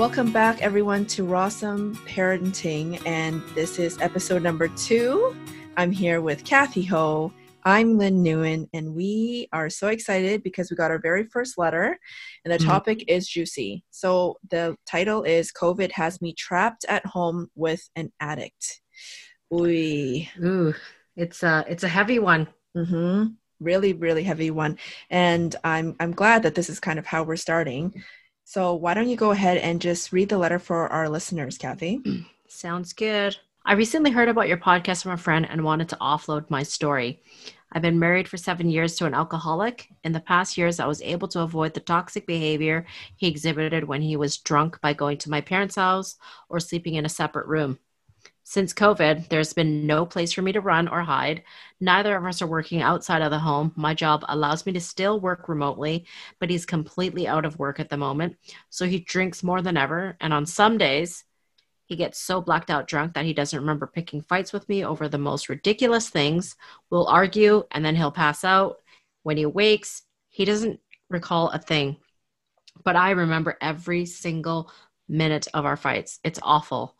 Welcome back, everyone, to Rawsome Parenting, and this is episode number two. I'm here with Kathy Ho. I'm Lynn Nguyen, and we are so excited because we got our very first letter, and the Mhm. topic is juicy. So the title is "COVID has me trapped at home with an addict." We Ooh, it's a it's a heavy one. hmm Really, really heavy one. And I'm I'm glad that this is kind of how we're starting. So why don't you go ahead and just read the letter for our listeners, Kathy? Sounds good. I recently heard about your podcast from a friend and wanted to offload my story. I've been married for seven years to an alcoholic. In the past years, I was able to avoid the toxic behavior he exhibited when he was drunk by going to my parents' house or sleeping in a separate room. Since COVID, there's been no place for me to run or hide. Neither of us are working outside of the home. My job allows me to still work remotely, but he's completely out of work at the moment. So he drinks more than ever. And on some days, he gets so blacked out drunk that he doesn't remember picking fights with me over the most ridiculous things. We'll argue and then he'll pass out. When he wakes, he doesn't recall a thing. But I remember every single minute of our fights. It's awful.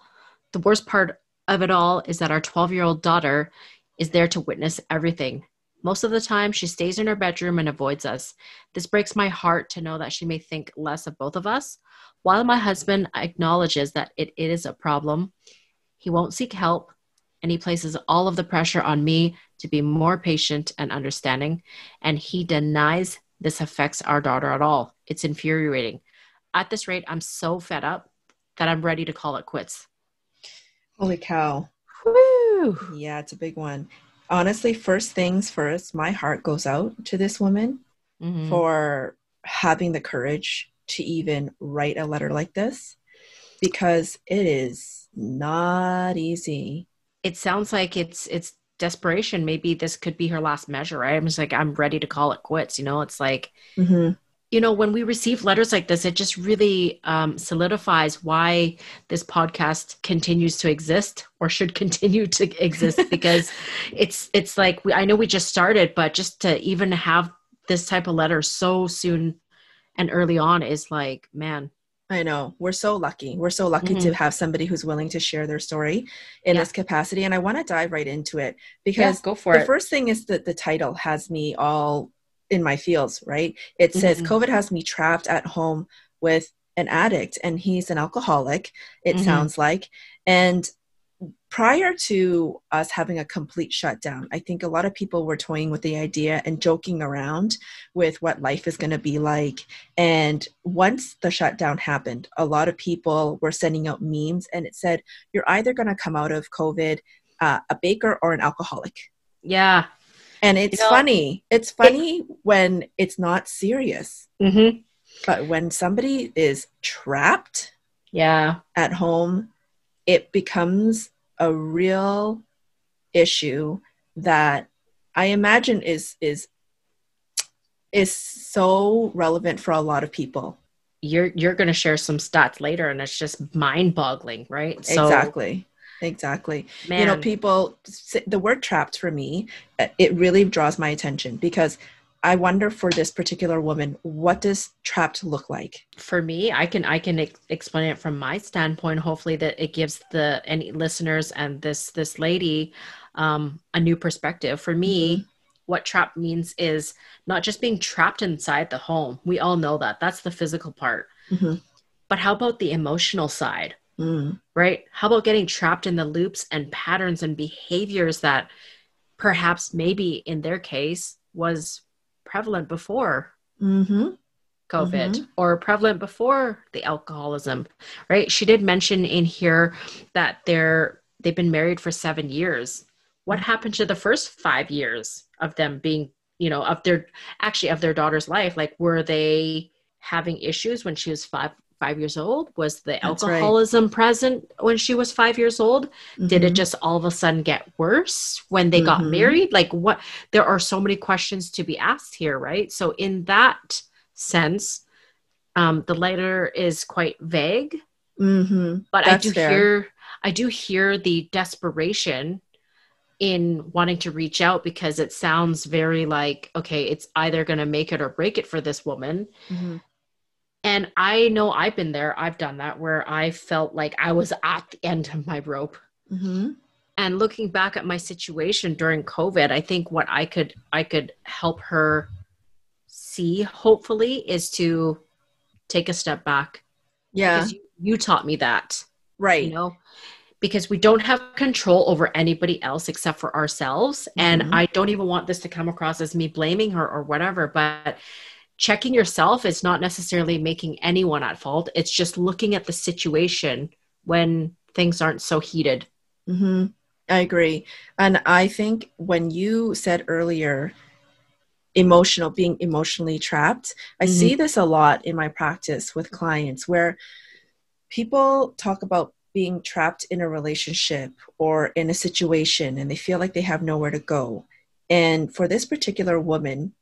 The worst part of it all is that our 12 year old daughter is there to witness everything. Most of the time, she stays in her bedroom and avoids us. This breaks my heart to know that she may think less of both of us. While my husband acknowledges that it is a problem, he won't seek help and he places all of the pressure on me to be more patient and understanding. And he denies this affects our daughter at all. It's infuriating. At this rate, I'm so fed up that I'm ready to call it quits. Holy cow. Woo! Yeah, it's a big one. Honestly, first things first, my heart goes out to this woman Mhm. for having the courage to even write a letter like this because it is not easy. it sounds like it's it's desperation. Maybe this could be her last measure, right? I'm just like, I'm ready to call it quits. You know, it's like, hmm you know, when we receive letters like this, it just really um, solidifies why this podcast continues to exist or should continue to exist because it's it's like we, I know we just started, but just to even have this type of letter so soon and early on is like, man, I know. We're so lucky. We're so lucky to have somebody who's willing to share their story in Yeah. this capacity. And I want to dive right into it because go for the first thing is that the title has me all in my fields, right? It says Mhm. COVID has me trapped at home with an addict and he's an alcoholic, it Mhm. sounds like. And prior to us having a complete shutdown, I think a lot of people were toying with the idea and joking around with what life is going to be like. And once the shutdown happened, a lot of people were sending out memes and it said, You're either going to come out of COVID uh, a baker or an alcoholic. yeah. And it's know, funny. It's funny when it's not serious. Mm-hmm. But when somebody is trapped Yeah. at home, it becomes a real issue that I imagine is is is so relevant for a lot of people. you're you're going to share some stats later and it's just mind-boggling right so exactly. Exactly. man, you know people the word trapped for me uh, it really draws my attention because i wonder for this particular woman what does trapped look like? For me i can i can ex- explain it from my standpoint. Hopefully that it gives the any listeners and this this lady um a new perspective. For me Mm-hmm. what trapped means is not just being trapped inside the home. We all know that. That's the physical part. Mhm. but how about the emotional side Mm, right? How about getting trapped in the loops and patterns and behaviors that perhaps maybe in their case was prevalent before mhm, COVID or prevalent before the alcoholism, right? She did mention in here that they're they've been married for 7 years. What happened to the first 5 years of them being, you know, of their actually of their daughter's life? Like were they having issues when she was 5 5 years old? Was the That's right. alcoholism present when she was 5 years old? did it mhm. just all of a sudden get worse when they got Mhm. married like what there are so many questions to be asked here right so in that sense um the letter is quite vague Mhm. but That's i do fair. hear i do hear the desperation in wanting to reach out because it sounds very like okay it's either going to make it or break it for this woman Mhm. And I know I've been there, I've done that where I felt like I was at the end of my rope. Mm-hmm. And looking back at my situation during COVID, I think what I could I could help her see hopefully is to take a step back. Yeah. Because you, you taught me that. Right. You know, because we don't have control over anybody else except for ourselves. And Mhm. I don't even want this to come across as me blaming her or whatever, but checking yourself is not necessarily making anyone at fault. It's just looking at the situation when things aren't so heated. hmm I agree. And I think when you said earlier, emotional, being emotionally trapped, I Mhm. see this a lot in my practice with clients where people talk about being trapped in a relationship or in a situation and they feel like they have nowhere to go. And for this particular woman,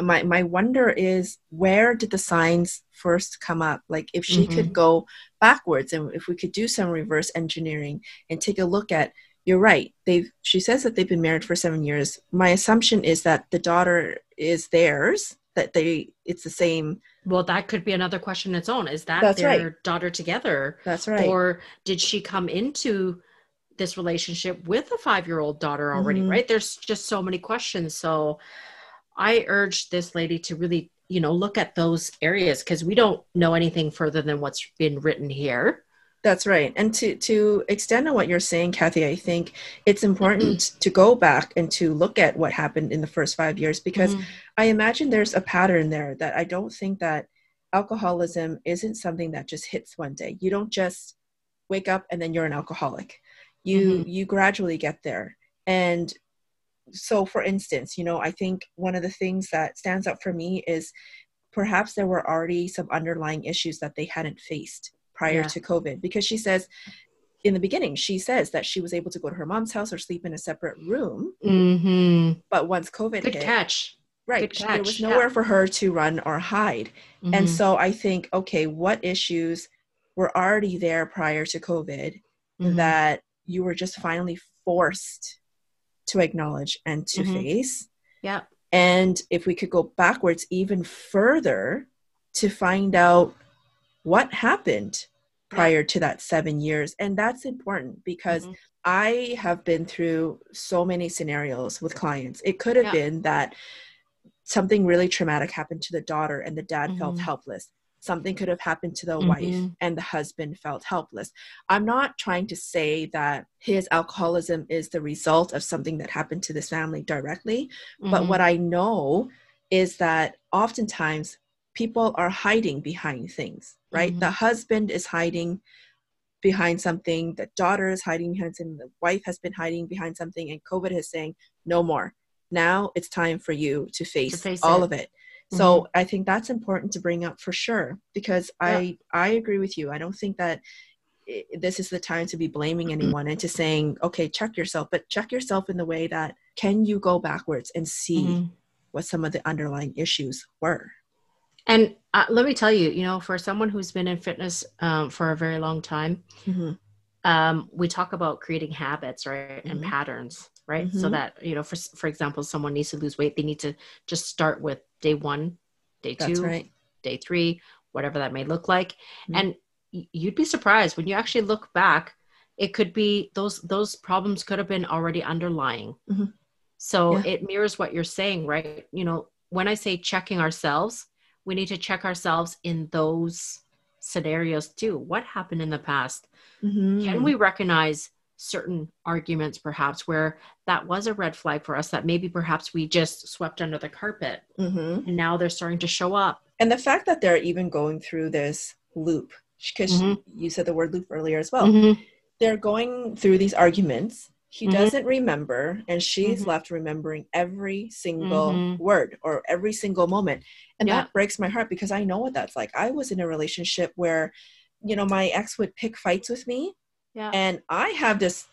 my, my wonder is where did the signs first come up? Like if she could go backwards and if we could do some reverse engineering and take a look at you're right they've she says that they've been married for seven years my assumption is that the daughter is theirs that they it's the same Well, that could be another question its own. Is that That's their right. daughter together? that's right Or did she come into this relationship with a five year old daughter already? Mhm. Right? There's just so many questions. So I urge this lady to really, you know, look at those areas because we don't know anything further than what's been written here. That's right. And to to extend on what you're saying, Kathy, I think it's important to go back and to look at what happened in the first five years because Mhm. I imagine there's a pattern there that I don't think that alcoholism isn't something that just hits one day. You don't just wake up and then you're an alcoholic. You you gradually get there. And so for instance, you know, I think one of the things that stands out for me is perhaps there were already some underlying issues that they hadn't faced prior Yeah. to COVID because she says in the beginning she says that she was able to go to her mom's house or sleep in a separate room Mhm. but once covid Good hit catch. right good there was catch, yeah. nowhere for her to run or hide and Mhm. so i think okay what issues were already there prior to covid Mhm. that you were just finally forced to acknowledge and to Mhm. face yeah. and if we could go backwards even further to find out what happened prior to that seven years. And that's important because Mhm. I have been through so many scenarios with clients. It could have Yeah. been that something really traumatic happened to the daughter and the dad felt Mhm. helpless. Something could have happened to the wife Mhm. and the husband felt helpless. I'm not trying to say that his alcoholism is the result of something that happened to this family directly, but Mhm. what I know is that oftentimes people are hiding behind things, right? Mhm. The husband is hiding behind something, the daughter is hiding behind something, the wife has been hiding behind something, and COVID is saying, no more. Now it's time for you to face, face all it. of it. So I think that's important to bring up for sure because I I agree with you. I don't think that this is the time to be blaming anyone and to saying, okay, check yourself, but check yourself in the way that can you go backwards and see Mhm. what some of the underlying issues were? And uh, let me tell you, you know, for someone who's been in fitness um, for a very long time, Mhm. um, we talk about creating habits, right, and Mhm. patterns, right? So Mhm. that you know, for for example, someone needs to lose weight, they need to just start with day one, day two, right. day three, whatever that may look like, Mhm. and you'd be surprised when you actually look back. It could be those those problems could have been already underlying. Mhm. So Yeah. it mirrors what you're saying, right? You know, when I say checking ourselves, we need to check ourselves in those scenarios too. What happened in the past? Mhm. Can we recognize certain arguments perhaps where that was a red flag for us that maybe perhaps we just swept under the carpet Mhm. and now they're starting to show up? And the fact that they're even going through this loop, because Mhm. you said the word loop earlier as well, Mhm. they're going through these arguments. He Mhm. doesn't remember, and she's Mhm. left remembering every single Mhm. word or every single moment. And Yeah. that breaks my heart because I know what that's like. I was in a relationship where, you know, my ex would pick fights with me, Yeah. and I have this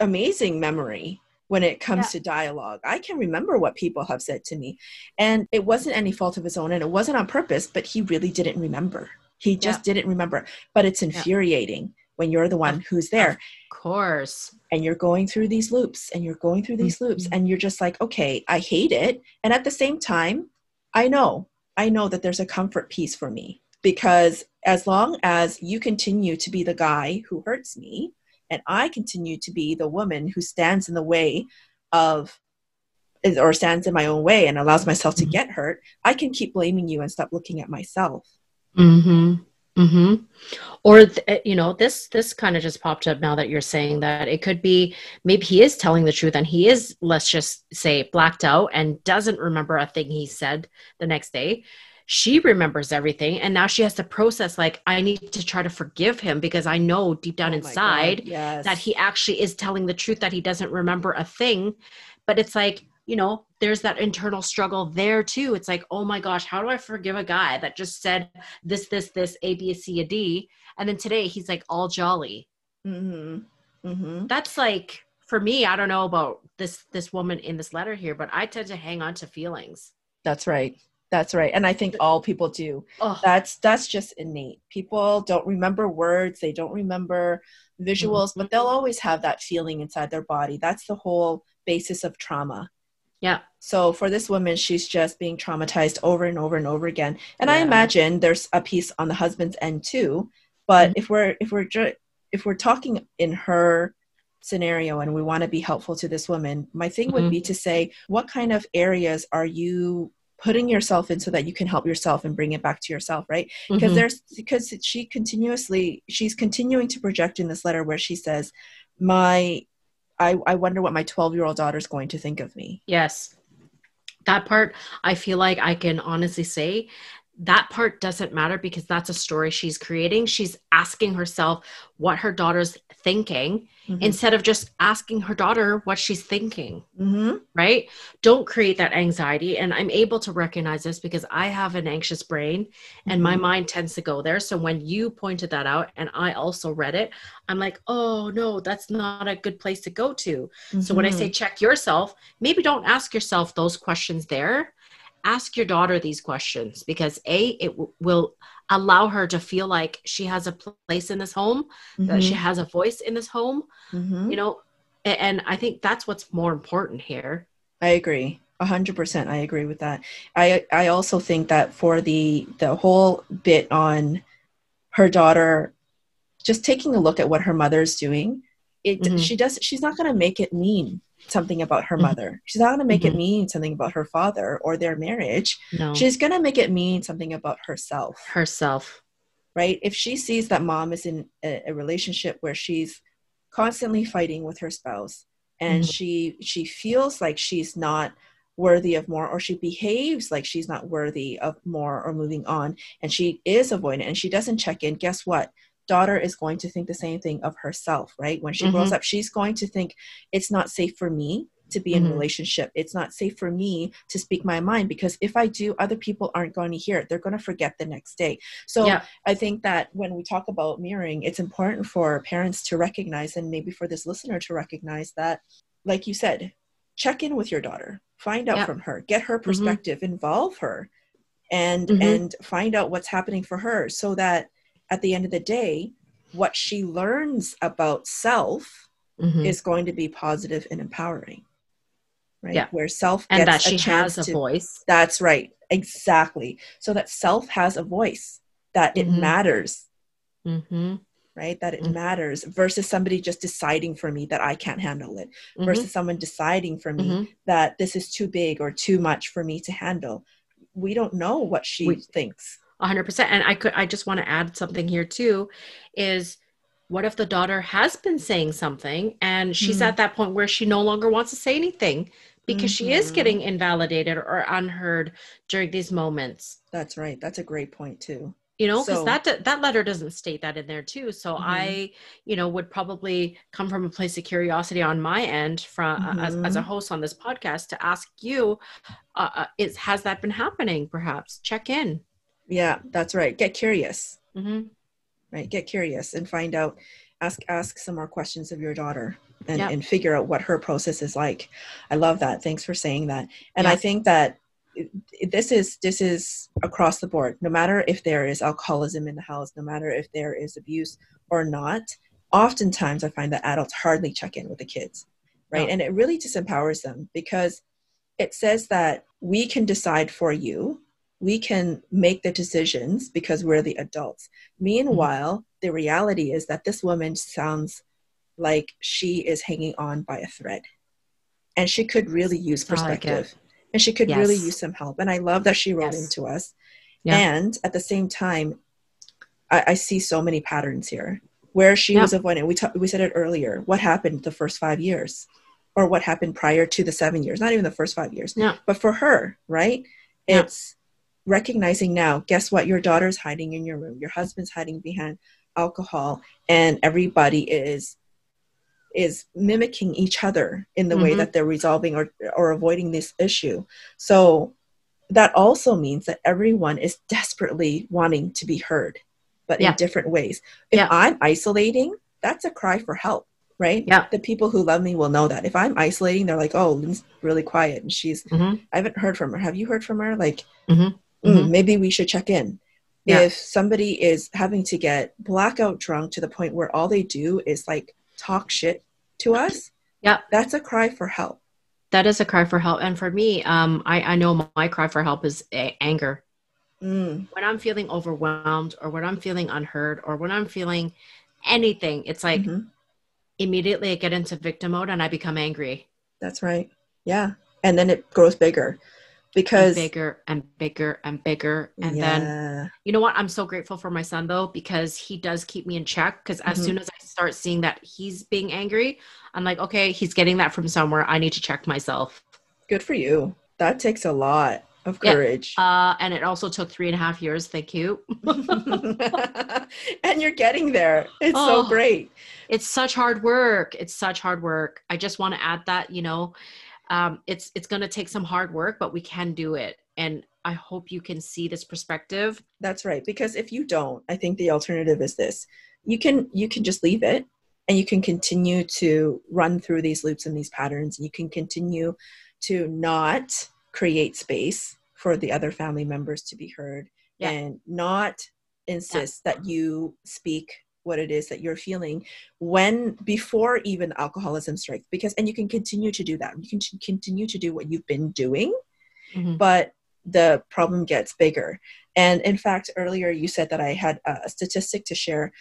amazing memory when it comes Yeah. to dialogue. I can remember what people have said to me. And it wasn't any fault of his own and it wasn't on purpose, but he really didn't remember. He just didn't remember. But it's infuriating when you're the one who's there Of course. and you're going through these loops and you're going through these loops Mhm. and you're just like, okay, I hate it. And at the same time, I know, I know that there's a comfort piece for me because as long as you continue to be the guy who hurts me and I continue to be the woman who stands in the way of or stands in my own way and allows myself to Mm-hmm. get hurt, I can keep blaming you and stop looking at myself. Mm-hmm. Mm-hmm. Or th- uh, you know, this this kind of just popped up now that you're saying that it could be maybe he is telling the truth and he is let's just say blacked out and doesn't remember a thing he said the next day. She remembers everything and now she has to process like I need to try to forgive him because I know deep down Oh my God, inside yes. that he actually is telling the truth that he doesn't remember a thing. But it's like you know there's that internal struggle there too. It's like oh my gosh how do i forgive a guy that just said this this this a b c a d and then today he's like all jolly? Hmm hmm that's like for me i don't know about this this woman in this letter here but i tend to hang on to feelings. That's right. That's right. And I think all people do. oh That's that's just innate. People don't remember words, they don't remember visuals, but they'll always have that feeling inside their body. That's the whole basis of trauma. yeah So for this woman, she's just being traumatized over and over and over again. And I imagine there's a piece on the husband's end too. But Mhm. if we're if we're if we're talking in her scenario and we want to be helpful to this woman, my thing would Mhm. be to say, what kind of areas are you putting yourself in so that you can help yourself and bring it back to yourself, right? because Mhm. there's because she continuously she's continuing to project in this letter where she says my i i wonder what my 12 year old daughter's going to think of me Yes. That part, I feel like I can honestly say that part doesn't matter because that's a story she's creating. She's asking herself what her daughter's thinking Mhm. instead of just asking her daughter what she's thinking, Mhm. right? Don't create that anxiety. And I'm able to recognize this because I have an anxious brain and my Mhm. mind tends to go there. So when you pointed that out and I also read it, I'm like, oh no, that's not a good place to go to. So when I Mhm. say check yourself, maybe don't ask yourself those questions there. Ask your daughter these questions because A, it w- will allow her to feel like she has a pl- place in this home, that she Mhm. has a voice in this home, Mhm. you know, a- and I think that's what's more important here. I agree. A hundred percent. I agree with that. I I also think that for the the whole bit on her daughter just taking a look at what her mother's doing, it Mhm. she does she's not gonna make it mean something about her Mhm. mother. She's not gonna make it Mhm. mean something about her father or their marriage. No, She's gonna make it mean something about herself. herself. right? If she sees that mom is in a, a relationship where she's constantly fighting with her spouse and Mhm. she she feels like she's not worthy of more or she behaves like she's not worthy of more or moving on and she is avoidant and she doesn't check in guess what daughter is going to think the same thing of herself right? When she grows Mhm. up she's going to think it's not safe for me to be in Mhm. a relationship. It's not safe for me to speak my mind because if i do other people aren't going to hear it. They're going to forget the next day. So yeah, I think that when we talk about mirroring, it's important for parents to recognize, and maybe for this listener to recognize that, like you said, check in with your daughter, find out Yeah. from her, get her perspective, involve her, and Mhm. and find out what's happening for her, so that at the end of the day, what she learns about self Mhm. is going to be positive and empowering, right? Yeah. Where self and that she a chance has a to voice. that's right. Exactly. So that self has a voice, that it Mhm. matters, Mm-hmm. right? That it Mhm. matters versus somebody just deciding for me that I can't handle it, Mm-hmm. versus someone deciding for me that this is too big or too much for me to handle. We don't know what she We- thinks. A hundred percent. And I could I just want to add something here too, is what if the daughter has been saying something and she's Mhm. at that point where she no longer wants to say anything because she is Mhm. getting invalidated or unheard during these moments. That's right. That's a great point too. You know, because So- that that letter doesn't state that in there too. So Mhm. I, you know, would probably come from a place of curiosity on my end, from uh, as, as a Mhm. host on this podcast, to ask you, uh, uh, is has that been happening? Perhaps check in. Yeah, that's right. Get curious, hmm right? Get curious and find out. Ask ask some more questions of your daughter and, Yeah. and figure out what her process is like. I love that. Thanks for saying that. And I think that this is this is across the board. No matter if there is alcoholism in the house, no matter if there is abuse or not, oftentimes I find that adults hardly check in with the kids, right? No. And it really disempowers them because it says that we can decide for you we can make the decisions because we're the adults. Meanwhile, mm-hmm. the reality is that this woman sounds like she is hanging on by a thread. And she could really use perspective. And she could yes. really use some help. And I love that she wrote yes. into us. Yeah. And at the same time, I, I, see so many patterns here where she yeah. was avoiding. We, ta- we said it earlier. What happened the first five years? Or what happened prior to the seven years? Not even the first five years. Yeah. But for her, right? It's recognizing now, guess what? Your daughter's hiding in your room. Your husband's hiding behind alcohol. And everybody is is mimicking each other in the mm-hmm. way that they're resolving or, or avoiding this issue. So that also means that everyone is desperately wanting to be heard, but yeah. in different ways. If yeah. I'm isolating, that's a cry for help, right? Yeah. The people who love me will know that. If I'm isolating, they're like, oh, Lynn's really quiet and she's, mm-hmm. I haven't heard from her. Have you heard from her? Like, mm-hmm. Mm, maybe we should check in. Yeah. If somebody is having to get blackout drunk to the point where all they do is like talk shit to us, yeah, that's a cry for help. That is a cry for help. And for me, um, I, I know my cry for help is a- anger. Mm. When I'm feeling overwhelmed or when I'm feeling unheard or when I'm feeling anything, it's like mm-hmm. immediately I get into victim mode and I become angry. That's right. Yeah. And then it grows bigger because and bigger and bigger and bigger. And yeah. then you know what? I'm so grateful for my son though because he does keep me in check because as mm-hmm. soon as i start seeing that he's being angry i'm like okay he's getting that from somewhere. I need to check myself. Good for you. That takes a lot of courage. Yeah. uh, and it also took three and a half years. Thank you. And you're getting there. It's oh, so great. it's such hard work. It's such hard work. I just want to add that you know um, it's it's going to take some hard work but we can do it. And i hope you can see this perspective. That's right. Because if you don't i think the alternative is this. You can you can just leave it and you can continue to run through these loops and these patterns. You can continue to not create space for the other family members to be heard yeah. and not insist yeah. that you speak what it is that you're feeling when before even alcoholism strikes because and you can continue to do that. You can continue to do what you've been doing mm-hmm. but the problem gets bigger. And in fact earlier you said that i had a statistic to share.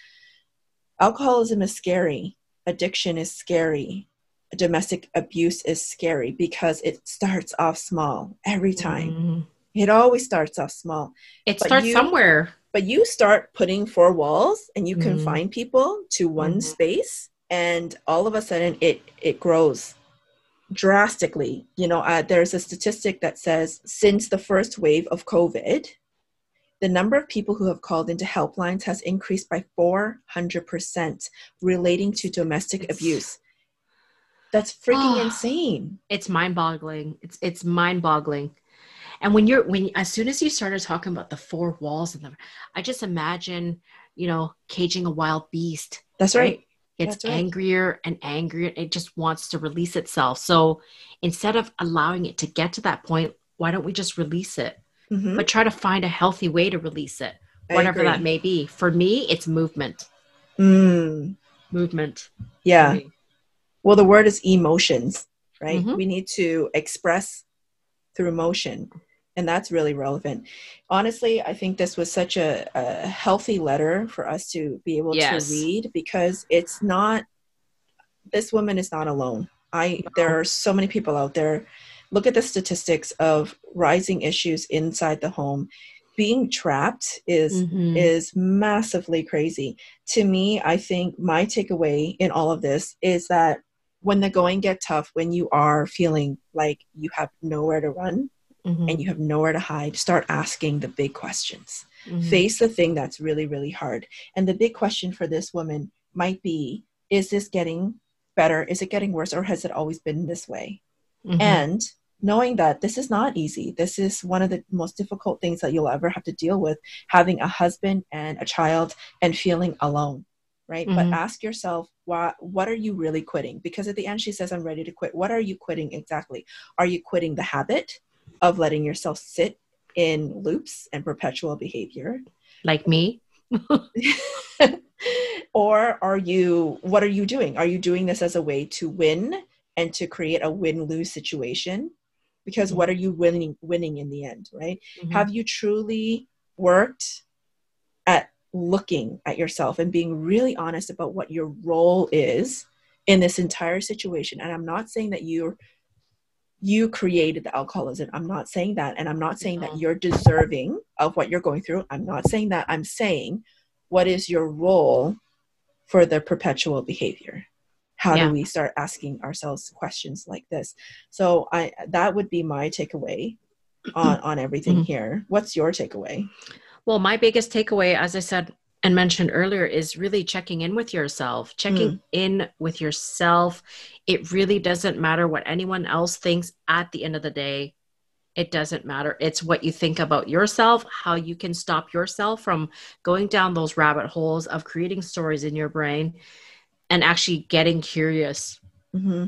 Alcoholism is scary. Addiction is scary. Domestic abuse is scary because it starts off small every time. Mm-hmm. it always starts off small. It starts you, somewhere but you start putting four walls and you mm-hmm. confine people to one mm-hmm. space and all of a sudden it it grows drastically. You know uh, there's a statistic that says since the first wave of covid the number of people who have called into helplines has increased by 400% relating to domestic it's, abuse. That's freaking oh, insane. It's mind-boggling. It's it's mind-boggling and when you're when as soon as you started talking about the four walls and the i just imagine you know caging a wild beast that's right, right? it's right. angrier and angrier it just wants to release itself so instead of allowing it to get to that point why don't we just release it mm-hmm. but try to find a healthy way to release it I whatever agree. that may be for me it's movement mm. movement yeah well the word is emotions right mm-hmm. we need to express through motion and that's really relevant. Honestly i think this was such a, a healthy letter for us to be able yes. to read because it's not this woman is not alone. I there are so many people out there. Look at the statistics of rising issues inside the home. Being trapped is mm-hmm. is massively crazy. To me i think my takeaway in all of this is that when the going get tough when you are feeling like you have nowhere to run mm-hmm. and you have nowhere to hide, start asking the big questions. Mm-hmm. Face the thing that's really, really hard. And the big question for this woman might be is this getting better? Is it getting worse? Or has it always been this way? Mm-hmm. And knowing that this is not easy. This is one of the most difficult things that you'll ever have to deal with having a husband and a child and feeling alone, right? Mm-hmm. But ask yourself, what, what are you really quitting? Because at the end, she says, I'm ready to quit. What are you quitting exactly? Are you quitting the habit? Of letting yourself sit in loops and perpetual behavior. Like me. Or are you what are you doing? Are you doing this as a way to win and to create a win-lose situation? Because what are you winning winning in the end right? Mm-hmm. have you truly worked at looking at yourself and being really honest about what your role is in this entire situation? And i'm not saying that you're you created the alcoholism. I'm not saying that and i'm not saying that you're deserving of what you're going through. I'm not saying that. I'm saying what is your role for the perpetual behavior? How yeah. do we start asking ourselves questions like this? So i that would be my takeaway on on everything mm-hmm. here. What's your takeaway? Well my biggest takeaway as i said and mentioned earlier is really checking in with yourself checking mm. in with yourself it really doesn't matter what anyone else thinks at the end of the day it doesn't matter it's what you think about yourself how you can stop yourself from going down those rabbit holes of creating stories in your brain and actually getting curious mm-hmm.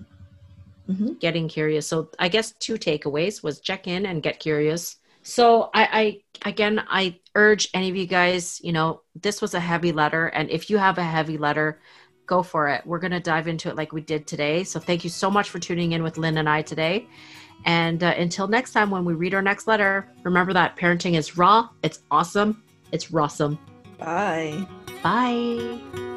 Mm-hmm. getting curious so i guess two takeaways was check in and get curious so I, I again i urge any of you guys you know this was a heavy letter and if you have a heavy letter go for it. We're going to dive into it like we did today. So thank you so much for tuning in with lynn and i today. And uh, until next time when we read our next letter remember that parenting is raw it's awesome it's rawsome. Bye. Bye